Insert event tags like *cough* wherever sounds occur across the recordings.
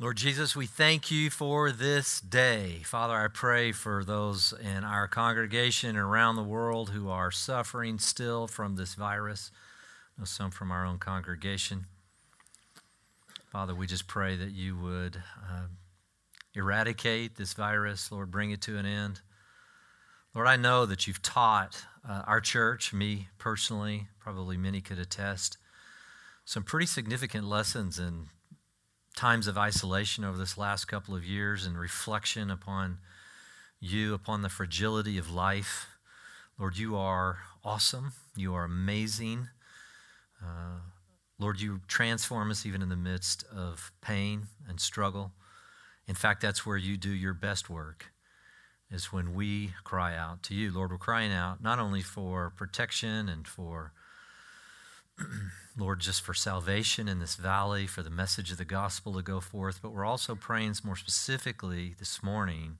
Lord Jesus, we thank you for this day. Father, I pray for those in our congregation and around the world who are suffering still from this virus, some from our own congregation. Father, we just pray that you would uh, eradicate this virus, Lord, bring it to an end. Lord, I know that you've taught uh, our church, me personally, probably many could attest, some pretty significant lessons in times of isolation over this last couple of years and reflection upon you, upon the fragility of life. Lord, you are awesome. You are amazing. Uh, Lord, you transform us even in the midst of pain and struggle. In fact, that's where you do your best work, is when we cry out to you. Lord, we're crying out not only for protection and for *clears throat* Lord, just for salvation in this valley, for the message of the gospel to go forth, but we're also praying more specifically this morning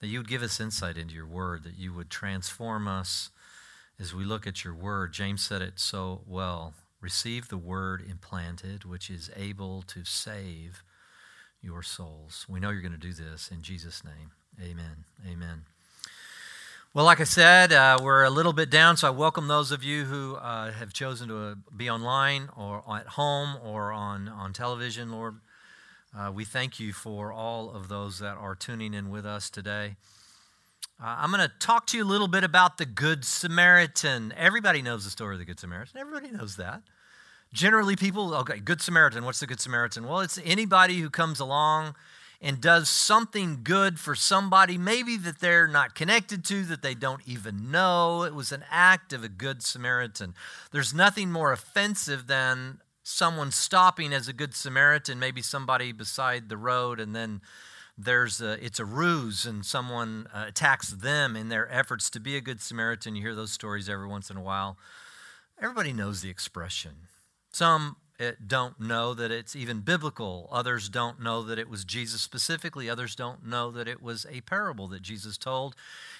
that you would give us insight into your word, that you would transform us as we look at your word. James said it so well receive the word implanted, which is able to save your souls. We know you're going to do this in Jesus' name. Amen. Amen. Well, like I said, uh, we're a little bit down, so I welcome those of you who uh, have chosen to uh, be online or at home or on, on television, Lord. Uh, we thank you for all of those that are tuning in with us today. Uh, I'm going to talk to you a little bit about the Good Samaritan. Everybody knows the story of the Good Samaritan. Everybody knows that. Generally, people, okay, Good Samaritan, what's the Good Samaritan? Well, it's anybody who comes along and does something good for somebody, maybe that they're not connected to, that they don't even know. It was an act of a good Samaritan. There's nothing more offensive than someone stopping as a good Samaritan, maybe somebody beside the road, and then there's a, it's a ruse and someone uh, attacks them in their efforts to be a good Samaritan. You hear those stories every once in a while. Everybody knows the expression. Some don't know that it's even biblical. Others don't know that it was Jesus specifically. Others don't know that it was a parable that Jesus told.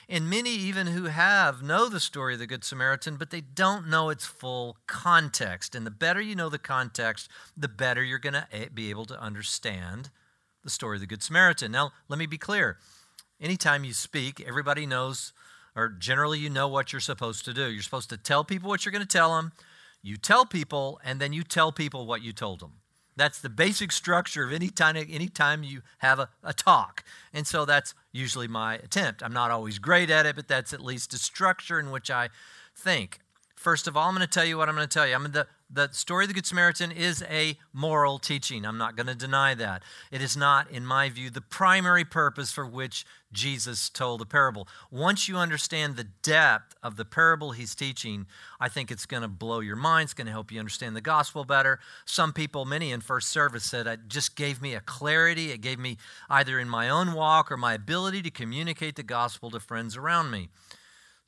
And many, even who have, know the story of the Good Samaritan, but they don't know its full context. And the better you know the context, the better you're going to eh, be able to understand the story of the Good Samaritan. Now, let me be clear. Anytime you speak, everybody knows, or generally you know what you're supposed to do. You're supposed to tell people what you're going to tell them you tell people, and then you tell people what you told them. That's the basic structure of any time, any time you have a, a talk. And so that's usually my attempt. I'm not always great at it, but that's at least a structure in which I think. First of all, I'm going to tell you what I'm going to tell you. I'm the, the story of the Good Samaritan is a moral teaching. I'm not going to deny that. It is not, in my view, the primary purpose for which Jesus told the parable. Once you understand the depth of the parable he's teaching, I think it's going to blow your mind. It's going to help you understand the gospel better. Some people, many in first service, said it just gave me a clarity. It gave me either in my own walk or my ability to communicate the gospel to friends around me.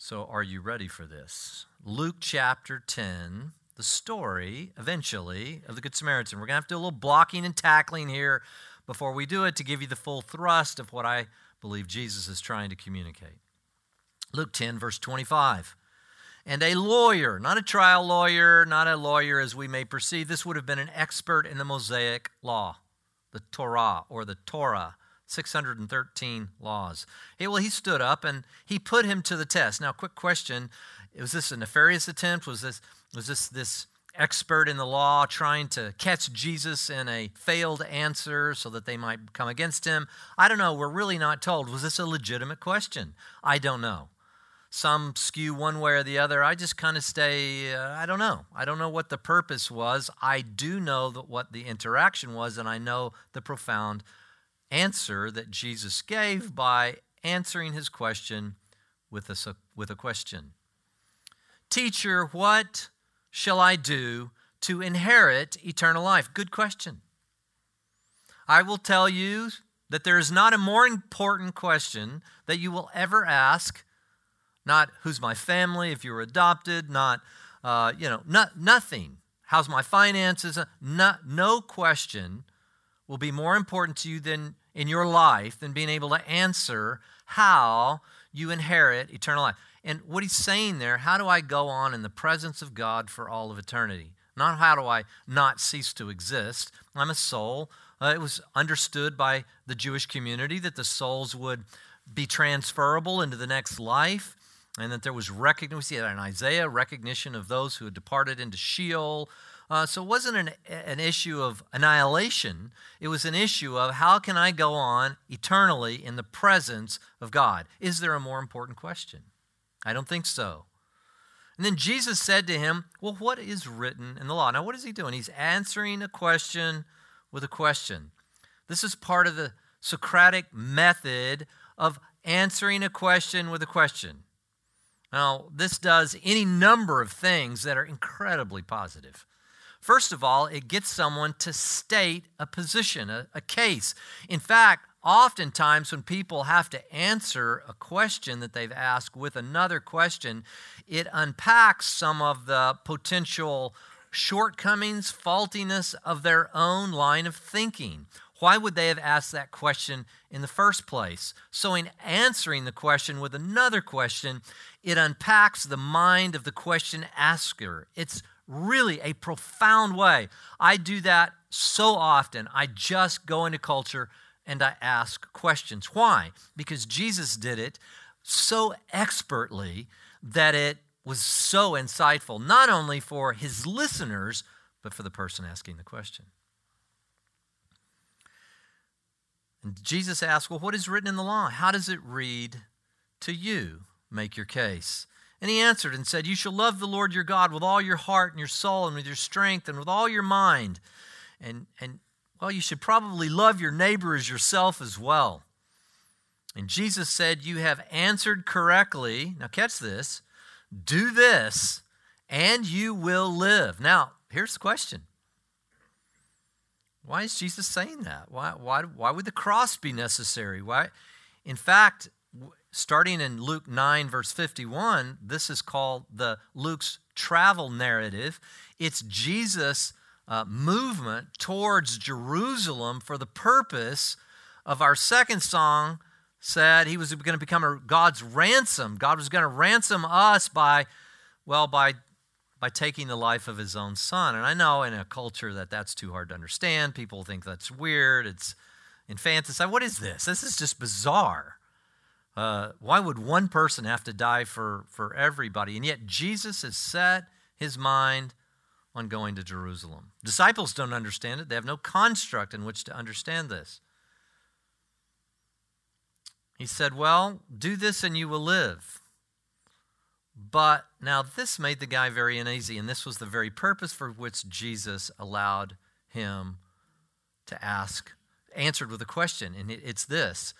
So, are you ready for this? Luke chapter 10 the story, eventually, of the Good Samaritan. We're going to have to do a little blocking and tackling here before we do it to give you the full thrust of what I believe Jesus is trying to communicate. Luke 10, verse 25. And a lawyer, not a trial lawyer, not a lawyer as we may perceive, this would have been an expert in the Mosaic law, the Torah or the Torah. 613 laws. Hey, well, he stood up and he put him to the test. Now, quick question was this a nefarious attempt? Was this was this this expert in the law trying to catch Jesus in a failed answer so that they might come against him? I don't know. We're really not told. Was this a legitimate question? I don't know. Some skew one way or the other. I just kind of stay, uh, I don't know. I don't know what the purpose was. I do know that what the interaction was, and I know the profound answer that Jesus gave by answering his question with a, with a question. Teacher, what shall I do to inherit eternal life? Good question. I will tell you that there is not a more important question that you will ever ask. Not who's my family, if you were adopted, not, uh, you know, not, nothing. How's my finances? No, no question will be more important to you than in your life than being able to answer how you inherit eternal life. And what he's saying there, how do I go on in the presence of God for all of eternity? Not how do I not cease to exist. I'm a soul. Uh, it was understood by the Jewish community that the souls would be transferable into the next life and that there was recognition. We see that in Isaiah, recognition of those who had departed into Sheol. Uh, so it wasn't an, an issue of annihilation. It was an issue of how can I go on eternally in the presence of God? Is there a more important question? I don't think so. And then Jesus said to him, Well, what is written in the law? Now, what is he doing? He's answering a question with a question. This is part of the Socratic method of answering a question with a question. Now, this does any number of things that are incredibly positive. First of all, it gets someone to state a position, a, a, case. In fact, oftentimes when people have to answer a question that they've asked with another question, it unpacks some of the potential shortcomings, faultiness of their own line of thinking. Why would they have asked that question in the first place? So, in answering the question with another question, it unpacks the mind of the question asker. It's really a profound way. I do that so often. I just go into culture and I ask questions. Why? Because Jesus did it so expertly that it was so insightful, not only for his listeners, but for the person asking the question. And Jesus asked, Well, what is written in the law? How does it read to you? Make your case. And he answered and said, You shall love the Lord your God with all your heart and your soul and with your strength and with all your mind. And, and well, you should probably love your neighbor as yourself as well. And Jesus said, You have answered correctly. Now, catch this do this, and you will live. Now, here's the question why is Jesus saying that? Why, why, why would the cross be necessary? Why? In fact, starting in Luke 9, verse 51, this is called the Luke's travel narrative. It's Jesus' uh, movement towards Jerusalem for the purpose of our second song said he was going to become a, God's ransom. God was going to ransom us by, well, by by taking the life of his own son. And I know in a culture that that's too hard to understand. People think that's weird. It's infanticide. What is this? This is just bizarre. Uh, why would one person have to die for, for everybody? And yet Jesus has set his mind on going to Jerusalem. Disciples don't understand it, they have no construct in which to understand this. He said, Well, do this and you will live. But now this made the guy very uneasy, and this was the very purpose for which Jesus allowed him to ask, answered with a question. And it's this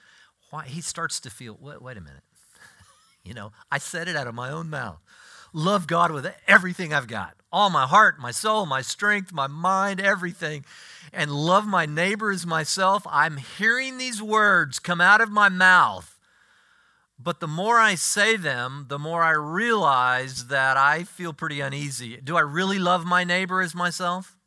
why he starts to feel, wait, wait a minute. *laughs* you know, I said it out of my own mouth. Love God with everything I've got all my heart, my soul, my strength, my mind, everything, and love my neighbor as myself. I'm hearing these words come out of my mouth but the more I say them, the more I realize that I feel pretty uneasy. Do I really love my neighbor as myself?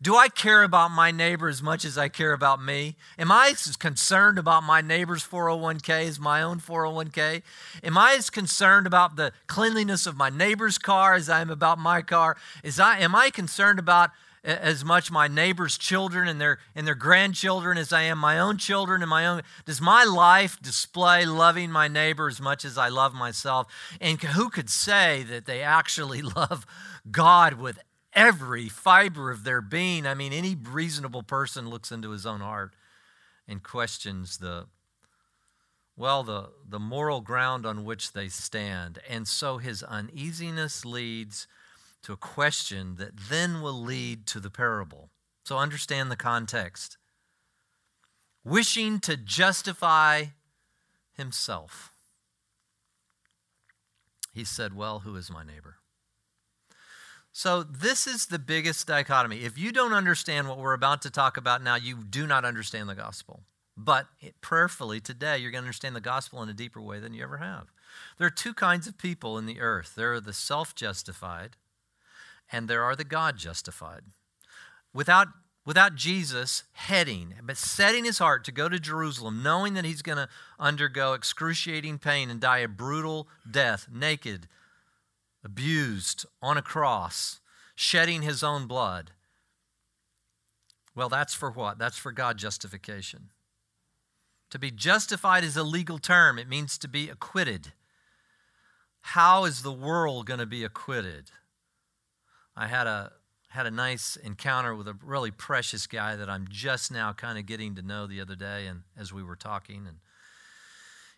Do I care about my neighbor as much as I care about me? Am I as concerned about my neighbor's 401k as my own 401k? Am I as concerned about the cleanliness of my neighbor's car as I am about my car? Is I, am I concerned about as much my neighbor's children and their and their grandchildren as I am my own children and my own does my life display loving my neighbor as much as I love myself and who could say that they actually *laughs* love God with every fiber of their being I mean any reasonable person looks into his own heart and questions the well the the moral ground on which they stand and so his uneasiness leads to a question that then will lead to the parable. So understand the context. Wishing to justify himself, he said, Well, who is my neighbor? So, this is the biggest dichotomy. If you don't understand what we're about to talk about now, you do not understand the gospel. But prayerfully today, you're going to understand the gospel in a deeper way than you ever have. There are two kinds of people in the earth there are the self justified, and there are the God justified. Without, without Jesus heading, but setting his heart to go to Jerusalem, knowing that he's going to undergo excruciating pain and die a brutal death, naked, abused, on a cross, shedding his own blood. Well, that's for what? That's for God justification. To be justified is a legal term, it means to be acquitted. How is the world going to be acquitted? I had a had a nice encounter with a really precious guy that I'm just now kind of getting to know the other day and as we were talking and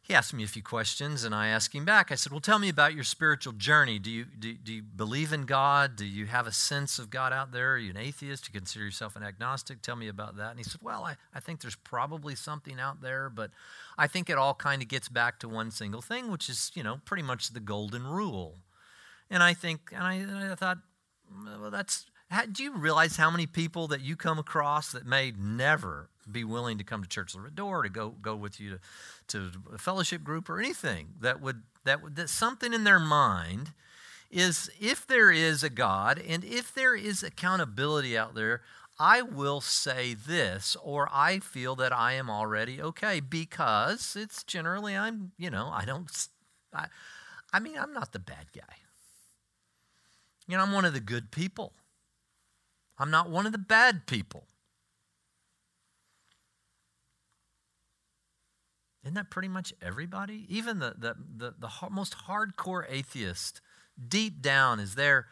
he asked me a few questions and I asked him back. I said, Well, tell me about your spiritual journey. Do you, do, do you believe in God? Do you have a sense of God out there? Are you an atheist? Do you consider yourself an agnostic? Tell me about that. And he said, Well, I, I think there's probably something out there, but I think it all kind of gets back to one single thing, which is, you know, pretty much the golden rule. And I think, and I, and I thought, mm, well, that's, how, do you realize how many people that you come across that may never be willing to come to church the door to go go with you to, to a fellowship group or anything that would that would that something in their mind is if there is a God and if there is accountability out there, I will say this, or I feel that I am already okay because it's generally I'm, you know, I don't, I, I mean, I'm not the bad guy. You know, I'm one of the good people. I'm not one of the bad people. Isn't that pretty much everybody? Even the, the, the, the most hardcore atheist, deep down, is there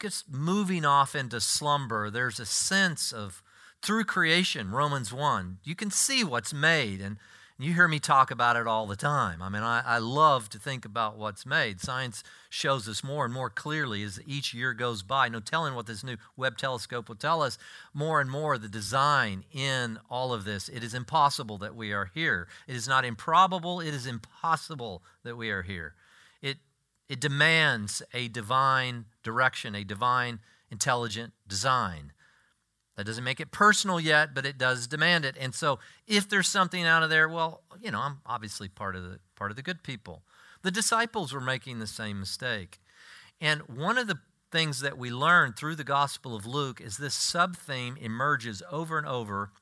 just moving off into slumber. There's a sense of, through creation, Romans 1, you can see what's made. And you hear me talk about it all the time. I mean, I, I, love to think about what's made. Science shows us more and more clearly as each year goes by. No telling what this new Webb telescope will tell us. More and more, the design in all of this. It is impossible that we are here. It is not improbable. It is impossible that we are here. It it demands a divine direction, a divine intelligent design. That doesn't make it personal yet, but it does demand it. And so if there's something out of there, well, you know, I'm obviously part of the part of the good people. The disciples were making the same mistake. And one of the things that we learn through the Gospel of Luke is this sub theme emerges over and over,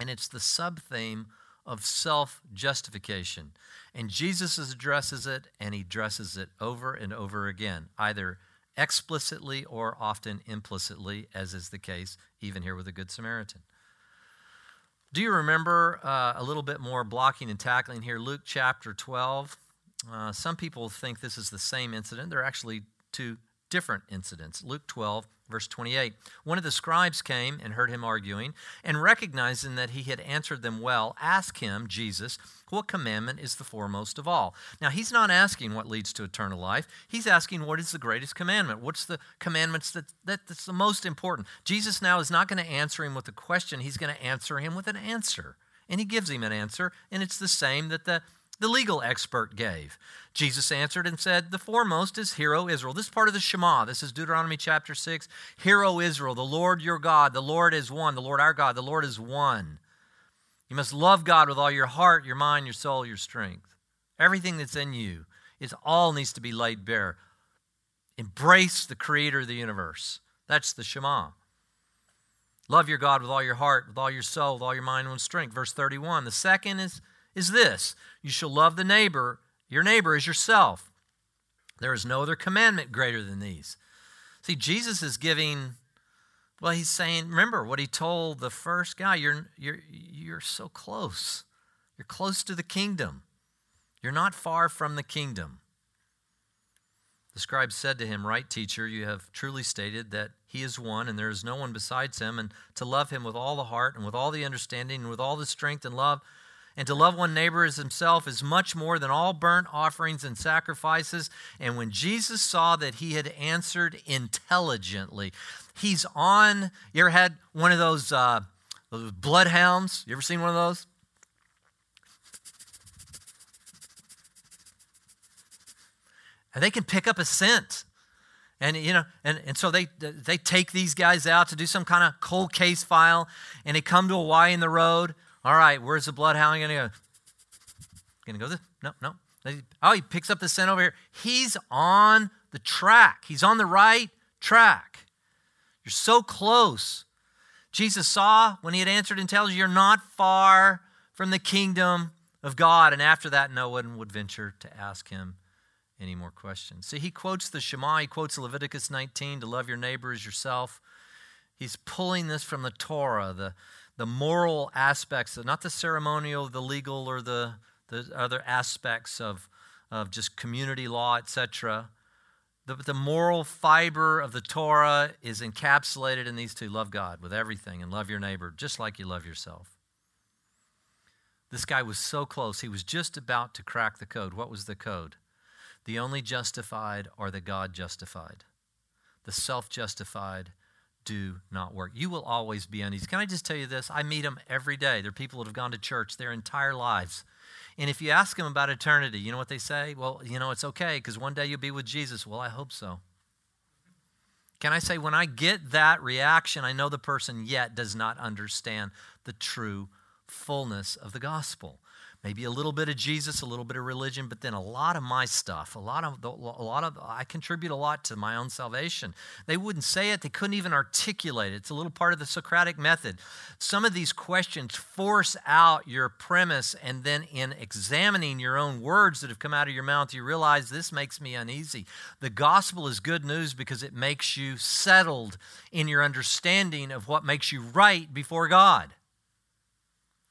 and it's the sub theme of self justification. And Jesus addresses it, and he addresses it over and over again, either explicitly or often implicitly, as is the case even here with the Good Samaritan. Do you remember uh, a little bit more blocking and tackling here? Luke chapter 12. Uh, some people think this is the same incident. They're actually two different incidents. Luke 12, Verse 28 One of the scribes came and heard him arguing, and recognizing that he had answered them well, asked him, Jesus, what commandment is the foremost of all? Now, he's not asking what leads to eternal life. He's asking what is the greatest commandment? What's the commandments that, that that's the most important? Jesus now is not going to answer him with a question, he's going to answer him with an answer. And he gives him an answer, and it's the same that the the legal expert gave. Jesus answered and said, The foremost is, Hear O Israel. This is part of the Shema. This is Deuteronomy chapter 6. Hear O Israel, the Lord your God, the Lord is one. The Lord our God, the Lord is one. You must love God with all your heart, your mind, your soul, your strength. Everything that's in you, it all needs to be laid bare. Embrace the creator of the universe. That's the Shema. Love your God with all your heart, with all your soul, with all your mind and strength. Verse 31. The second is is this you shall love the neighbor, your neighbor as yourself. There is no other commandment greater than these. See, Jesus is giving, well, he's saying, remember what he told the first guy you're, you're, you're so close. You're close to the kingdom. You're not far from the kingdom. The scribe said to him, Right, teacher, you have truly stated that he is one and there is no one besides him, and to love him with all the heart and with all the understanding and with all the strength and love and to love one neighbor as himself is much more than all burnt offerings and sacrifices. And when Jesus saw that he had answered intelligently, he's on. You ever had one of those, uh, those bloodhounds? You ever seen one of those? And they can pick up a scent. And you know, and, and so they they take these guys out to do some kind of cold case file, and they come to a Y in the road, all right, where's the bloodhound going to go? Going to go this? No, no. Oh, he picks up the scent over here. He's on the track. He's on the right track. You're so close. Jesus saw when he had answered and tells you you're not far from the kingdom of God. And after that, no one would venture to ask him any more questions. See, he quotes the Shema, he quotes Leviticus 19 to love your neighbor as yourself. He's pulling this from the Torah, the, the moral aspects, not the ceremonial, the legal, or the, the other aspects of, of just community law, etc. The, the moral fiber of the Torah is encapsulated in these two love God with everything and love your neighbor just like you love yourself. This guy was so close, he was just about to crack the code. What was the code? The only justified are the God justified. The self justified do not work. You will always be uneasy. Can I just tell you this? I meet them every day. They're people that have gone to church their entire lives. And if you ask them about eternity, you know what they say? Well, you know, it's okay because one day you'll be with Jesus. Well, I hope so. Can I say, when I get that reaction, I know the person yet does not understand the true fullness of the gospel maybe a little bit of Jesus, a little bit of religion, but then a lot of my stuff, a lot of, a lot of, I contribute a lot to my own salvation. They wouldn't say it, they couldn't even articulate it. It's a little part of the Socratic method. Some of these questions force out your premise, and then in examining your own words that have come out of your mouth, you realize this makes me uneasy. The gospel is good news because it makes you settled in your understanding of what makes you right before God.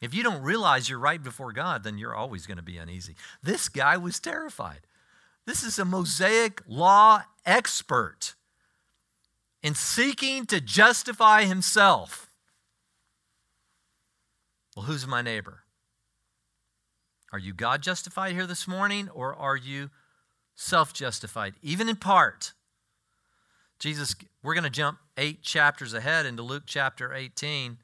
If you don't realize you're right before God, then you're always going to be uneasy. This guy was terrified. This is a Mosaic law expert in seeking to justify himself. Well, who's my neighbor? Are you God justified here this morning, or are you self justified, even in part? Jesus, we're going to jump eight chapters ahead into Luke chapter 18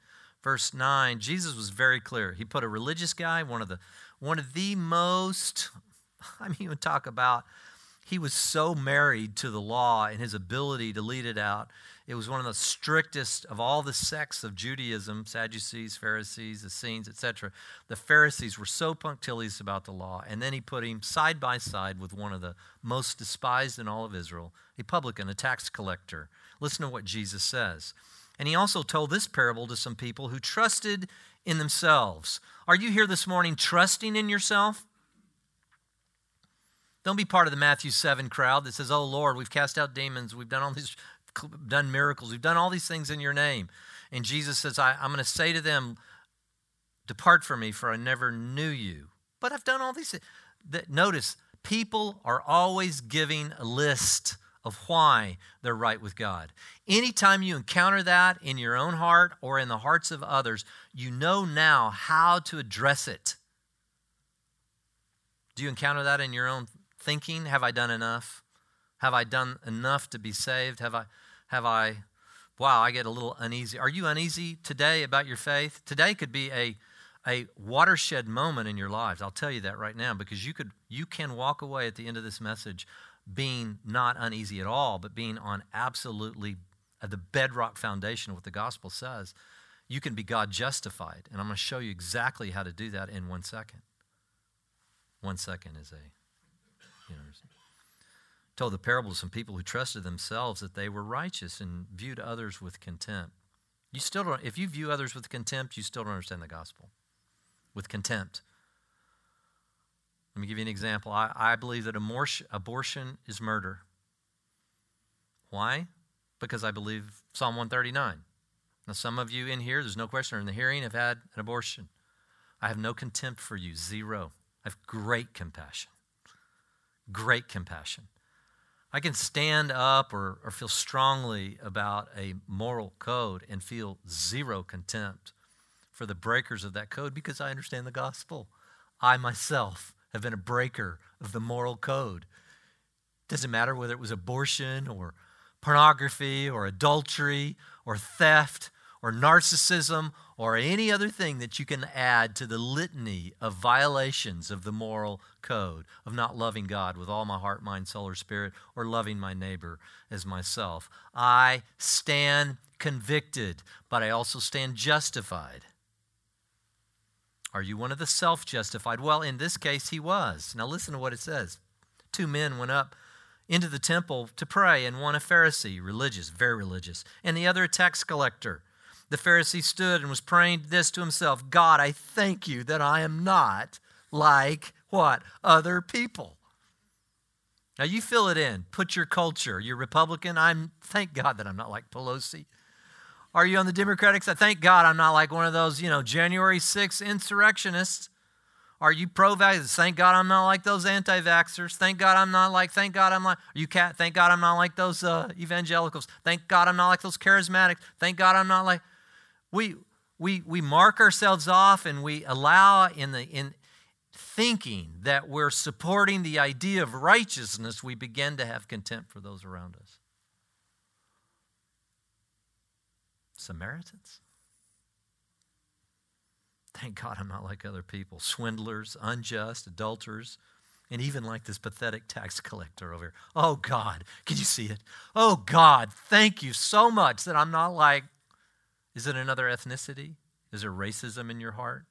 verse 9, Jesus was very clear. He put a religious guy, one of the one of the most *laughs* I mean, you talk about he was so married to the law and his ability to lead it out. It was one of the strictest of all the sects of Judaism, Sadducees, Pharisees, Essenes, etc. The Pharisees were so punctilious about the law. And then he put him side by side with one of the most despised in all of Israel, a publican, a tax collector. Listen to what Jesus says. And he also told this parable to some people who trusted in themselves. Are you here this morning trusting in yourself? Don't be part of the Matthew 7 crowd that says, Oh Lord, we've cast out demons, we've done all these done miracles, we've done all these things in your name. And Jesus says, I, am going to say to them, Depart from me, for I never knew you. But I've done all these things. Notice, people are always giving a list of why they're right with God. Anytime you encounter that in your own heart or in the hearts of others, you know now how to address it. Do you encounter that in your own thinking? Have I done enough? Have I done enough to be saved? Have I have I wow, I get a little uneasy. Are you uneasy today about your faith? Today could be a a watershed moment in your lives. I'll tell you that right now because you could you can walk away at the end of this message being not uneasy at all, but being on absolutely uh, the bedrock foundation of what the gospel says, you can be God justified. And I'm going to show you exactly how to do that in one second. One second is a, you know, told the parable to some people who trusted themselves that they were righteous and viewed others with contempt. You still don't, if you view others with contempt, you still don't understand the gospel. With contempt. Let me give you an example. I, I believe that abortion is murder. Why? Because I believe Psalm 139. Now, some of you in here, there's no question, are in the hearing, have had an abortion. I have no contempt for you, zero. I have great compassion. Great compassion. I can stand up or, or feel strongly about a moral code and feel zero contempt for the breakers of that code because I understand the gospel. I myself have been a breaker of the moral code. Doesn't matter whether it was abortion or pornography or adultery or theft or narcissism or any other thing that you can add to the litany of violations of the moral code of not loving God with all my heart, mind, soul, or spirit, or loving my neighbor as myself. I stand convicted, but I also stand justified. Are you one of the self justified? Well, in this case, he was. Now, listen to what it says. Two men went up into the temple to pray, and one a Pharisee, religious, very religious, and the other a tax collector. The Pharisee stood and was praying this to himself God, I thank you that I am not like what? Other people. Now you fill it in. Put your culture. You're Republican. I'm thank God that I'm not like Pelosi Are you on the Democratic side? Thank God I'm not like one of those, you know, January 6th insurrectionists. Are you pro vaccines? Thank God I'm not like those anti vaxxers. Thank God I'm not like, thank God I'm like, you cat, thank God I'm not like those uh, evangelicals. Thank God I'm not like those charismatics. Thank God I'm not like, we, we, we mark ourselves off and we allow in the, in thinking that we're supporting the idea of righteousness, we begin to have contempt for those around us. Samaritans? Thank God I'm not like other people swindlers, unjust, adulterers, and even like this pathetic tax collector over here. Oh God, can you see it? Oh God, thank you so much that I'm not like. Is it another ethnicity? Is there racism in your heart?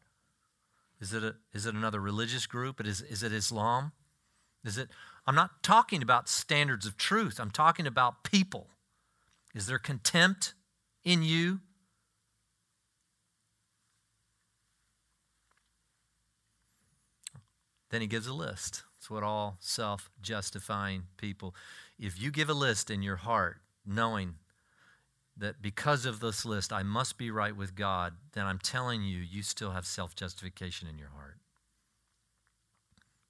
Is it, a, is it another religious group? Is, is it Islam? Is it? I'm not talking about standards of truth. I'm talking about people. Is there contempt in you? Then he gives a list. It's what all self justifying people. If you give a list in your heart, knowing that because of this list I must be right with God, then I'm telling you, you still have self justification in your heart.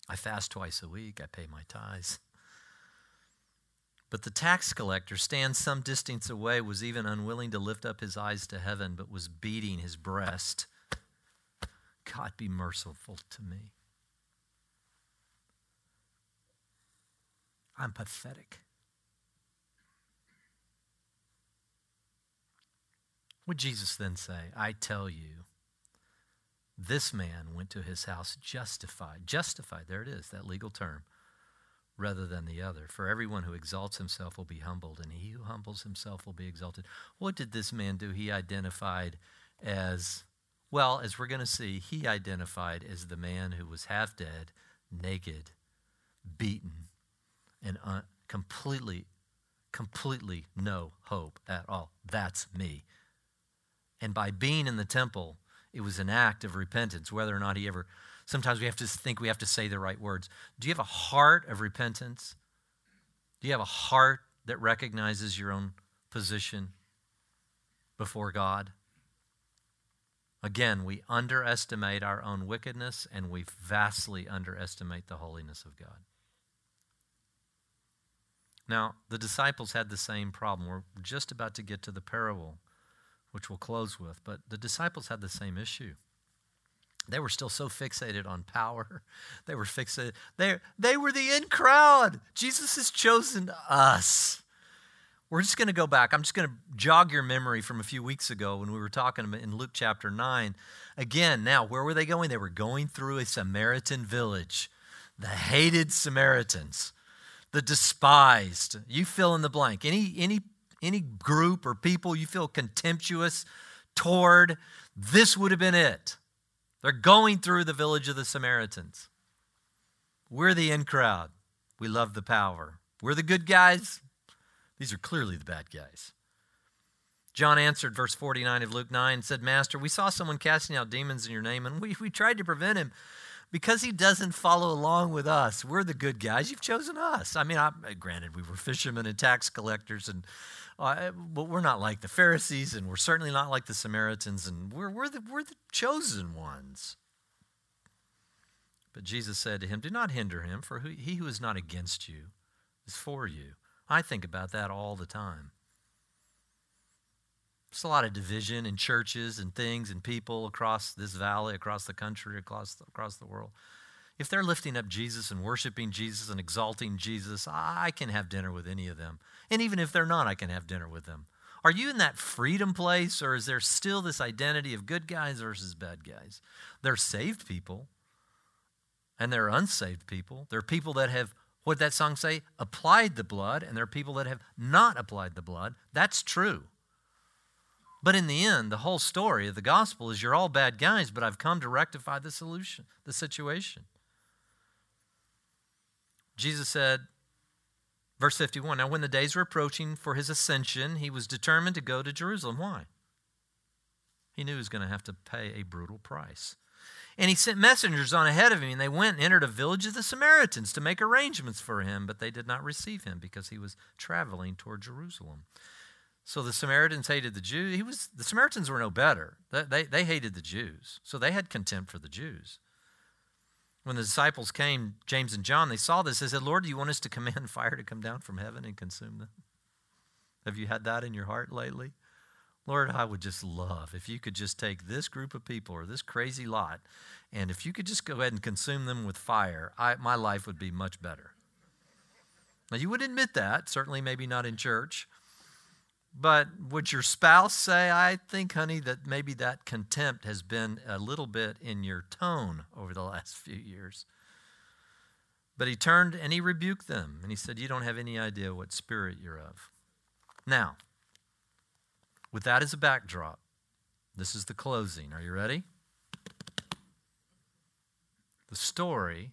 I fast twice a week, I pay my tithes. But the tax collector, stands some distance away, was even unwilling to lift up his eyes to heaven, but was beating his breast. God, be merciful to me. I'm pathetic. Would Jesus then say, I tell you, this man went to his house justified. Justified, there it is, that legal term, rather than the other. For everyone who exalts himself will be humbled, and he who humbles himself will be exalted. What did this man do? He identified as, well, as we're going to see, he identified as the man who was half dead, naked, beaten, and un- completely, completely no hope at all. That's me. And by being in the temple, it was an act of repentance, whether or not he ever. Sometimes we have to think we have to say the right words. Do you have a heart of repentance? Do you have a heart that recognizes your own position before God? Again, we underestimate our own wickedness and we vastly underestimate the holiness of God. Now, the disciples had the same problem. We're just about to get to the parable which we'll close with. But the disciples had the same issue. They were still so fixated on power. *laughs* They were fixated. They, they were the in crowd. Jesus has chosen us. We're just going to go back. I'm just going to jog your memory from a few weeks ago when we were talking in Luke chapter 9. Again, now, where were they going? They were going through a Samaritan village. The hated Samaritans, the despised. You fill in the blank. Any, any any group or people you feel contemptuous toward, this would have been it. They're going through the village of the Samaritans. We're the in crowd. We love the power. We're the good guys. These are clearly the bad guys. John answered, verse 49 of Luke 9, said, Master, we saw someone casting out demons in your name, and we, we tried to prevent him because he doesn't follow along with us. We're the good guys. You've chosen us. I mean, I, granted, we were fishermen and tax collectors and uh, but we're not like the Pharisees, and we're certainly not like the Samaritans, and we're, we're, the, we're the chosen ones. But Jesus said to him, Do not hinder him, for he who is not against you is for you. I think about that all the time. There's a lot of division in churches and things and people across this valley, across the country, across the, across the world. If they're lifting up Jesus and worshiping Jesus and exalting Jesus, I can have dinner with any of them. And even if they're not, I can have dinner with them. Are you in that freedom place, or is there still this identity of good guys versus bad guys? There are saved people, and there are unsaved people. There are people that have, what did that song say? Applied the blood, and there are people that have not applied the blood. That's true. But in the end, the whole story of the gospel is you're all bad guys, but I've come to rectify the solution, the situation. Jesus said, verse 51 Now, when the days were approaching for his ascension, he was determined to go to Jerusalem. Why? He knew he was going to have to pay a brutal price. And he sent messengers on ahead of him, and they went and entered a village of the Samaritans to make arrangements for him, but they did not receive him because he was traveling toward Jerusalem. So the Samaritans hated the Jews. He was the Samaritans were no better. They, they, they hated the Jews. So they had contempt for the Jews. When the disciples came, James and John, they saw this. They said, Lord, do you want us to command *laughs* fire to come down from heaven and consume them? Have you had that in your heart lately? Lord, I would just love if you could just take this group of people or this crazy lot, and if you could just go ahead and consume them with fire, I, my life would be much better. Now, you would admit that, certainly maybe not in church, but would your spouse say, I think, honey, that maybe that contempt has been a little bit in your tone over the *laughs* last few years? But he turned and he rebuked them, and he said, You don't have any idea what spirit you're of. Now, with that as a backdrop, this is the closing. Are you ready? The story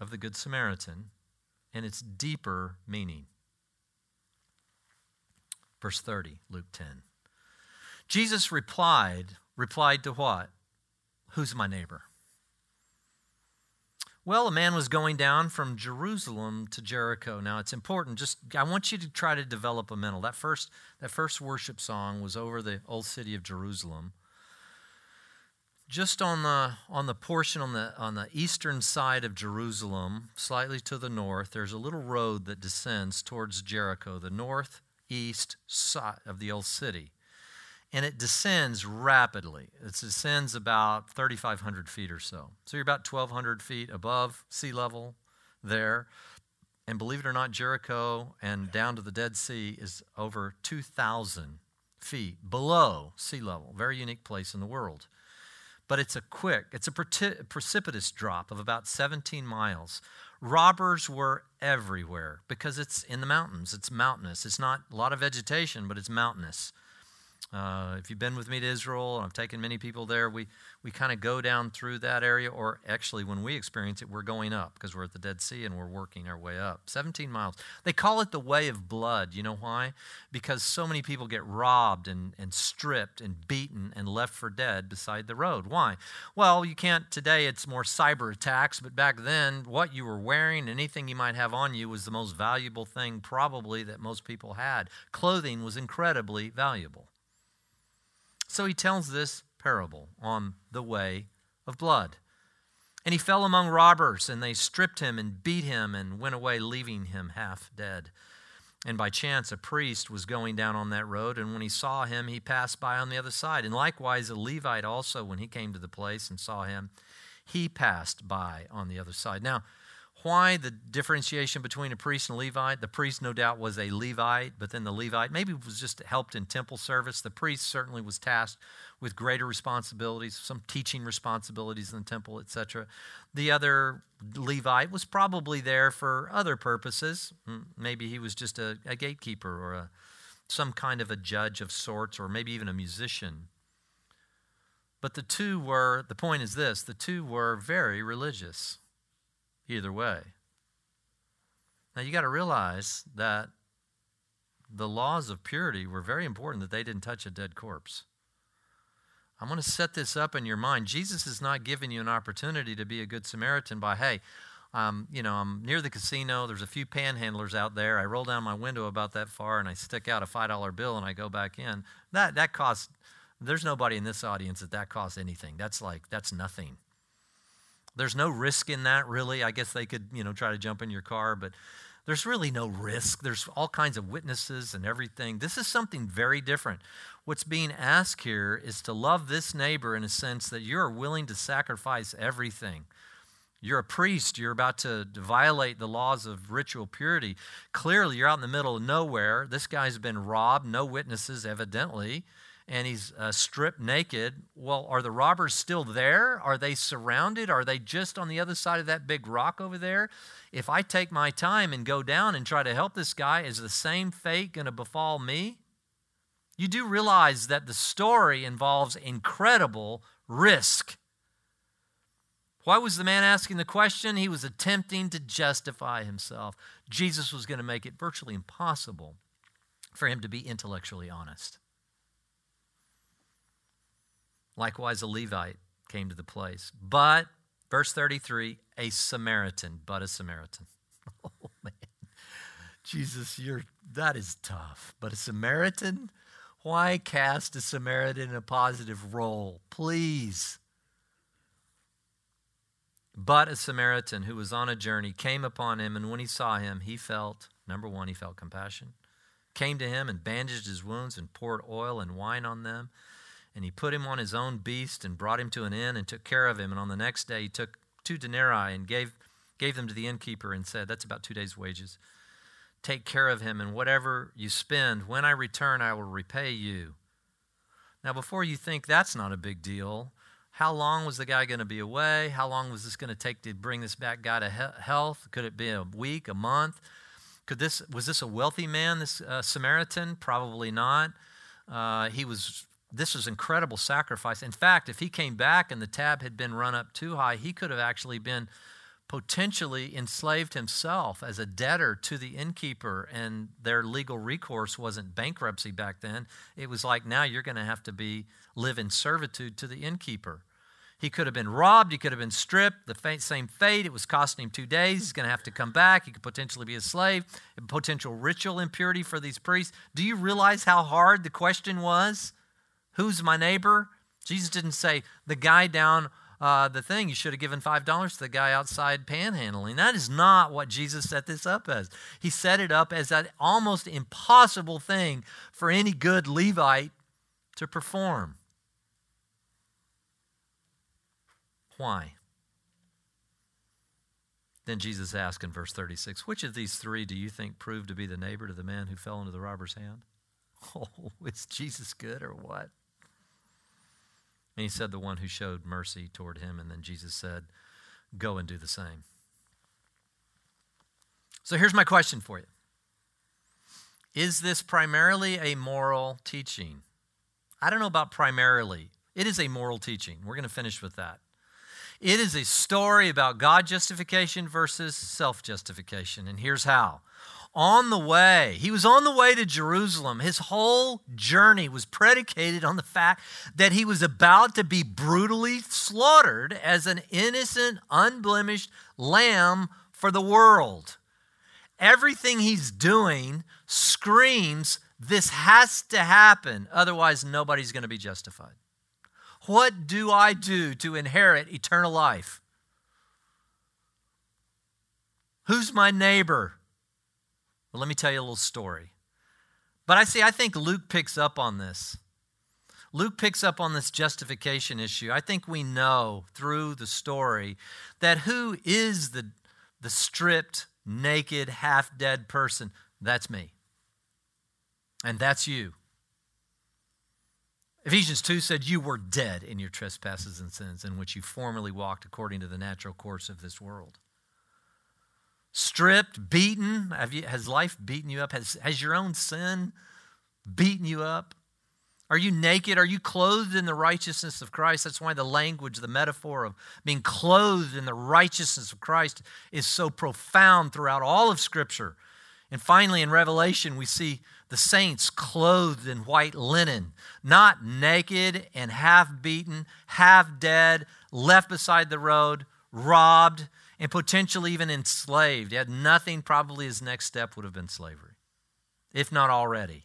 of the Good Samaritan and its deeper meaning. Verse 30, Luke 10. Jesus replied, replied to what? Who's my neighbor? Well, a man was going down from Jerusalem to Jericho. Now it's important. Just I want you to try to develop a mental. That first that first worship song was over the old city of Jerusalem. Just on the on the portion on the on the eastern side of Jerusalem, slightly to the north, there's a little road that descends towards Jericho. The north east side of the old city. And it descends rapidly. It descends about 3,500 feet or so. So you're about 1,200 feet above sea level there. And believe it or not, Jericho and down to the Dead Sea is over 2,000 feet below sea level. Very unique place in the world. But it's a quick, it's a precipitous drop of about 17 miles Robbers were everywhere because it's in the mountains. It's mountainous. It's not a lot of vegetation, but it's mountainous. Uh, if you've been with me to Israel, and I've taken many people there, we, we kind of go down through that area, or actually, when we experience it, we're going up because we're at the Dead Sea and we're working our way up. 17 miles. They call it the Way of Blood. You know why? Because so many people get robbed and, and stripped and beaten and left for dead beside the road. Why? Well, you can't, today it's more cyber attacks, but back then, what you were wearing, anything you might have on you, was the most valuable thing probably that most people had. Clothing was incredibly valuable. So he tells this parable on the way of blood. And he fell among robbers, and they stripped him and beat him and went away, leaving him half dead. And by chance, a priest was going down on that road, and when he saw him, he passed by on the other side. And likewise, a Levite also, when he came to the place and saw him, he passed by on the other side. Now, why the differentiation between a priest and a Levite? The priest, no doubt, was a Levite, but then the Levite maybe was just helped in temple service. The priest certainly was tasked with greater responsibilities, some teaching responsibilities in the temple, etc. The other Levite was probably there for other purposes. Maybe he was just a, a gatekeeper or a, some kind of a judge of sorts, or maybe even a musician. But the two were, the point is this the two were very religious either way. Now you got to realize that the laws of purity were very important that they didn't touch a dead corpse. I'm going to set this up in your mind. Jesus is not giving you an opportunity to be a good Samaritan by, hey, um, you know, I'm near the casino. There's a few panhandlers out there. I roll down my window about that far and I stick out a $5 bill and I go back in. That, that costs, there's nobody in this audience that that costs anything. That's like, that's nothing. There's no risk in that, really. I guess they could, you know, try to jump in your car, but there's really no risk. There's all kinds of witnesses and everything. This is something very different. What's being asked here is to love this neighbor in a sense that you're willing to sacrifice everything. You're a priest. You're about to violate the laws of ritual purity. Clearly, you're out in the middle of nowhere. This guy's been robbed, no witnesses, evidently and he's uh, stripped naked. Well, are the robbers still there? Are they surrounded? Are they just on the other side of that big rock over there? If I take my time and go down and try to help this guy, is the same fate going to befall me? You do realize that the story involves incredible risk. Why was the man asking the question? He was attempting to justify himself. Jesus was going to make it virtually impossible for him to be intellectually honest. Likewise, a Levite came to the place. But, verse 33, a Samaritan, but a Samaritan. *laughs* Oh, man. Jesus, you're that is tough. But a Samaritan? Why cast a Samaritan in a positive role? Please. But a Samaritan who was on a journey came upon him, and when he saw him, he felt number one, he felt compassion. Came to him and bandaged his wounds and poured oil and wine on them. And he put him on his own beast and brought him to an inn and took care of him. And on the next day, he took two denarii and gave, gave them to the innkeeper and said, That's about two days' wages. Take care of him, and whatever you spend, when I return, I will repay you. Now, before you think that's not a big deal, how long was the guy going to be away? How long was this going to take to bring this back guy to he- health? Could it be a week, a month? Could this was this a wealthy man, this uh, Samaritan? Probably not. Uh, he was. This was incredible sacrifice. In fact, if he came back and the tab had been run up too high, he could have actually been potentially enslaved himself as a debtor to the innkeeper, and their legal recourse wasn't bankruptcy back then. It was like now you're going to have to be live in servitude to the innkeeper. He could have been robbed. He could have been stripped. The same fate. It was costing him two days. He's going to have to come back. He could potentially be a slave. Potential ritual impurity for these priests. Do you realize how hard the question was? Who's my neighbor? Jesus didn't say the guy down uh, the thing. You should have given $5 to the guy outside panhandling. That is not what Jesus set this up as. He set it up as that almost impossible thing for any good Levite to perform. Why? Then Jesus asked in verse 36, Which of these three do you think proved to be the neighbor to the man who fell into the robber's hand? *laughs* Oh, is Jesus good or what? And he said, The one who showed mercy toward him. And then Jesus said, Go and do the same. So here's my question for you Is this primarily a moral teaching? I don't know about primarily. It is a moral teaching. We're going to finish with that. It is a story about God justification versus self justification. And here's how. On the way, he was on the way to Jerusalem. His whole journey was predicated on the fact that he was about to be brutally slaughtered as an innocent, unblemished lamb for the world. Everything he's doing screams this has to happen, otherwise, nobody's going to be justified. What do I do to inherit eternal life? Who's my neighbor? Well, let me tell you a little story. But I see, I think Luke picks up on this. Luke picks up on this justification issue. I think we know through the story that who is the, the stripped, naked, half dead person? That's me. And that's you. Ephesians 2 said, You were dead in your trespasses and sins in which you formerly walked according to the natural course of this world. Stripped, beaten. You, has life beaten you up? Has, has your own sin beaten you up? Are you naked? Are you clothed in the righteousness of Christ? That's why the language, the metaphor of being clothed in the righteousness of Christ is so profound throughout all of Scripture. And finally, in Revelation, we see the saints clothed in white linen, not naked and half beaten, half dead, left beside the road, robbed, and potentially even enslaved. Had nothing, probably his next step would have been slavery, if not already.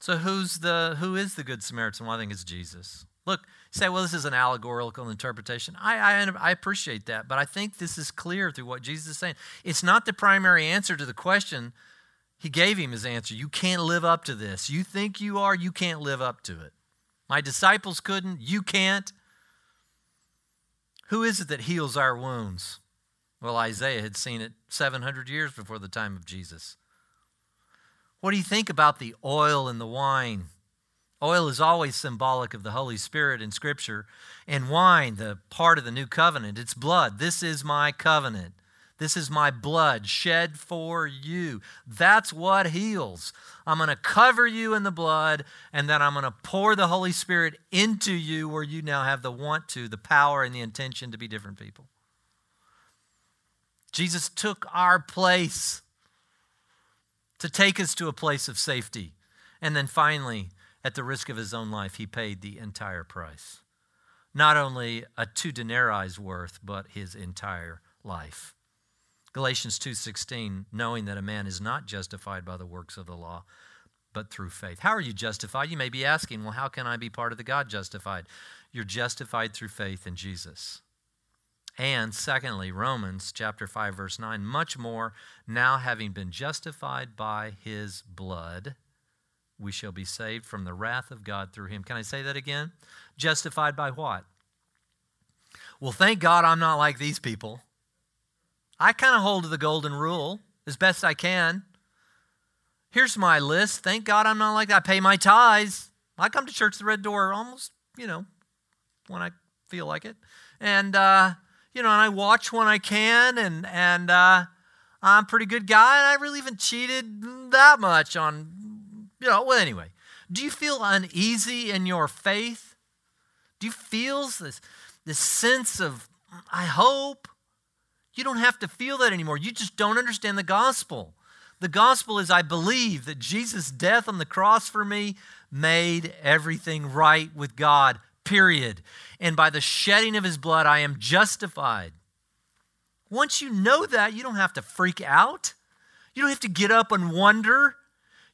So who's the who is the good Samaritan? Well, I think it's Jesus. Look, say, well, this is an allegorical interpretation. I, I, I appreciate that, but I think this is clear through what Jesus is saying. It's not the primary answer to the question he gave him his answer. You can't live up to this. You think you are, you can't live up to it. My disciples couldn't, you can't. Who is it that heals our wounds? Well, Isaiah had seen it 700 years before the time of Jesus. What do you think about the oil and the wine? Oil is always symbolic of the Holy Spirit in Scripture, and wine, the part of the new covenant, it's blood. This is my covenant. This is my blood shed for you. That's what heals. I'm going to cover you in the blood, and then I'm going to pour the Holy Spirit into you where you now have the want to, the power, and the intention to be different people. Jesus took our place to take us to a place of safety. And then finally, at the risk of his own life, he paid the entire price. Not only a two denarii's worth, but his entire life. Galatians 2:16, knowing that a man is not justified by the works of the law, but through faith. How are you justified? You may be asking, well, how can I be part of the God justified? You're justified through faith in Jesus. And secondly, Romans chapter 5 verse 9, much more now having been justified by his blood, we shall be saved from the wrath of God through him. Can I say that again? Justified by what? Well, thank God I'm not like these people. I kind of hold to the golden rule as best I can. Here's my list. Thank God I'm not like that. I pay my tithes. I come to church the red door almost, you know, when I feel like it. And, uh, you know, and I watch when I can, and, and uh, I'm a pretty good guy, and I really haven't cheated that much on, you know, well, anyway. Do you feel uneasy in your faith? Do you feel this, this sense of, I hope? You don't have to feel that anymore. You just don't understand the gospel. The gospel is I believe that Jesus' death on the cross for me made everything right with God, period. And by the shedding of his blood, I am justified. Once you know that, you don't have to freak out. You don't have to get up and wonder.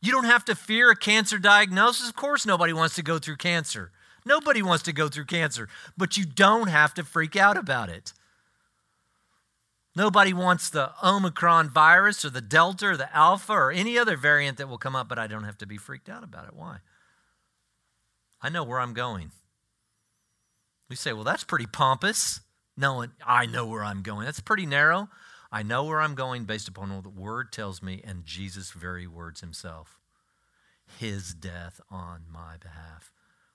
You don't have to fear a cancer diagnosis. Of course, nobody wants to go through cancer. Nobody wants to go through cancer, but you don't have to freak out about it. Nobody wants the Omicron virus or the Delta or the Alpha or any other variant that will come up, but I don't have to be freaked out about it. Why? I know where I'm going. We say, well, that's pretty pompous. No, I know where I'm going. That's pretty narrow. I know where I'm going based upon what the Word tells me and Jesus' very words Himself. His death on my behalf.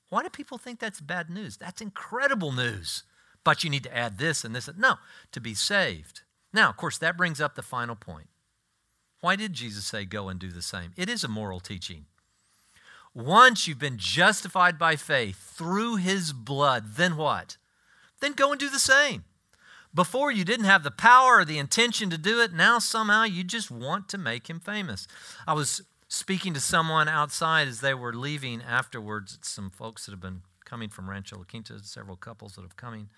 Why do people think that's bad news? That's incredible news. But you need to add this and this. No, to be saved now, of course, that brings up the final point. Why did Jesus say, Go and do the same? It is a moral teaching. Once you've been justified by faith through his blood, then what? Then go and do the same. Before you didn't have the power or the intention to do it, now somehow you just want to make him famous. I was speaking to someone outside as they were leaving afterwards, some folks that have been coming from Rancho La Quinta, several couples that have coming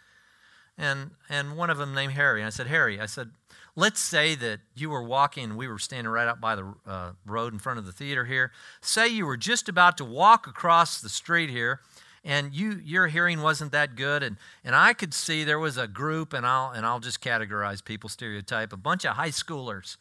and and one of them named Harry. And I said, Harry, I said, let's say that you were walking, we were standing right out by the uh, road in front of the theater here. Say you were just about to walk across the street here, and you your hearing wasn't that good, and and I could see there was a group, and I'll and I'll just categorize people stereotype, a bunch of high schoolers.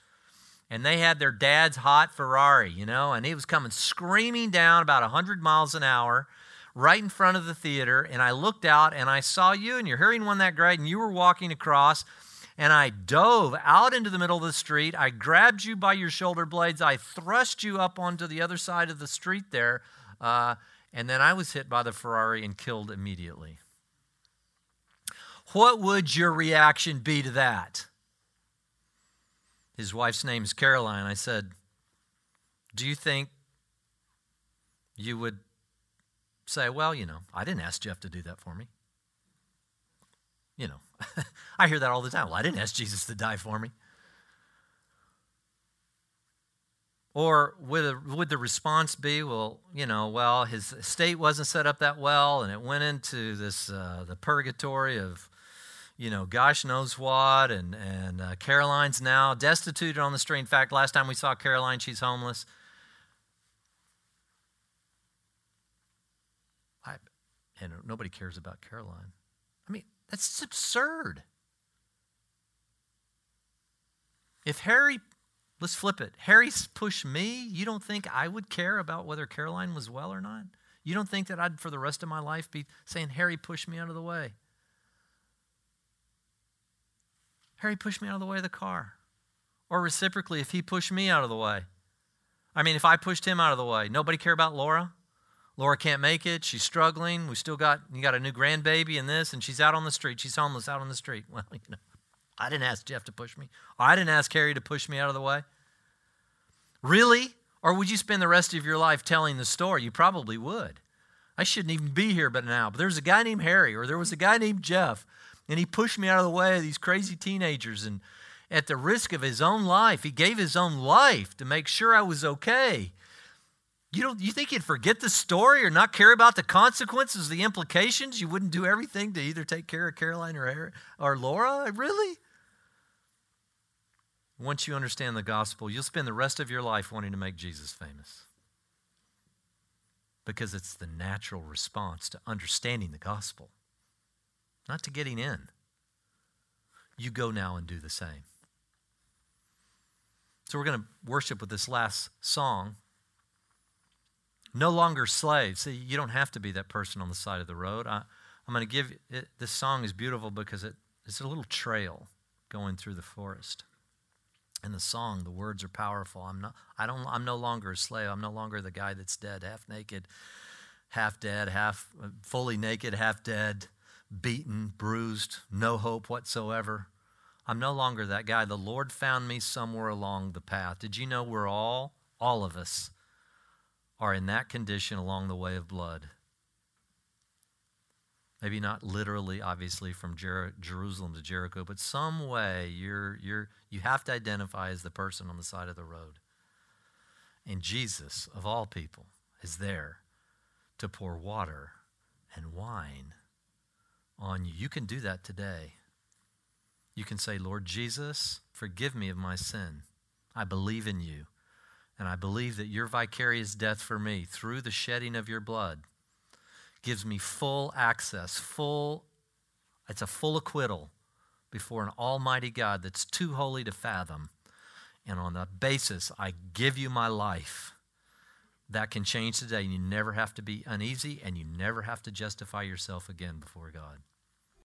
And they had their dad's hot Ferrari, you know, and he was coming screaming down about 100 miles an hour right in front of the theater, and I looked out and I saw you, and your hearing wasn't that great, and you were walking across, and I dove out into the middle of the street. I grabbed you by your shoulder blades. I thrust you up onto the other side of the street there, uh, and then I was hit by the Ferrari and killed immediately. What would your reaction be to that? His wife's name is Caroline. I said, Do you think you would say, well, you know, I didn't ask Jeff to do that for me. You know, *laughs* I hear that all the time. Well, I didn't ask Jesus to die for me. Or would, would the response be, well, you know, well, his estate wasn't set up that well, and it went into this uh, the purgatory of, you know, gosh knows what, and and uh, Caroline's now destitute on the street. In fact, last time we saw Caroline, she's homeless. And nobody cares about Caroline. I mean, that's absurd. If Harry, let's flip it, Harry's pushed me, you don't think I would care about whether Caroline was well or not? You don't think that I'd, for the rest of my life, be saying, Harry, push me out of the way? Harry pushed me out of the way of the car. Or reciprocally, if he pushed me out of the way. I mean, if I pushed him out of the way, nobody care about Laura? Laura can't make it. She's struggling. We still got you got a new grandbaby and this, and she's out on the street. She's homeless out on the street. *laughs* Well, you know, I didn't ask Jeff to push me. I didn't ask Carrie to push me out of the way. Really? Or would you spend the rest of your life telling the story? You probably would. I shouldn't even be here but now. But there's a guy named Harry, or there was a guy named Jeff, and he pushed me out of the way of these crazy teenagers. And at the risk of his own life, he gave his own life to make sure I was okay. You don't you think you'd forget the story or not care about the consequences, the implications? You wouldn't do everything to either take care of Caroline or or Laura? Really? Once you understand the gospel, you'll spend the rest of your life wanting to make Jesus famous. Because it's the natural response to understanding the gospel, not to getting in. You go now and do the same. So we're going to worship with this last song. No longer slaves. See, you don't have to be that person on the side of the road. I, am going to give it, this song is beautiful because it, it's a little trail going through the forest. And the song, the words are powerful. I'm not I don't I'm no longer a slave. I'm no longer the guy that's dead, half naked, half dead, half uh, fully naked, half dead, beaten, bruised, no hope whatsoever. I'm no longer that guy. The Lord found me somewhere along the path. Did you know we're all, all of us, are in that condition along the way of blood? Maybe not literally, obviously, from Jer- Jerusalem to Jericho, but some way you're, you're, you have to identify as the person on the side of the road. And Jesus, of all people, is there to pour water and wine on you. You can do that today. You can say, Lord Jesus, forgive me of my sin. I believe in you. And I believe that your vicarious death for me through the shedding of your blood gives me full access, full, it's a full acquittal before an almighty God that's too holy to fathom. And on that basis, I give you my life. That can change today. You never have to be uneasy and you never have to justify yourself again before God.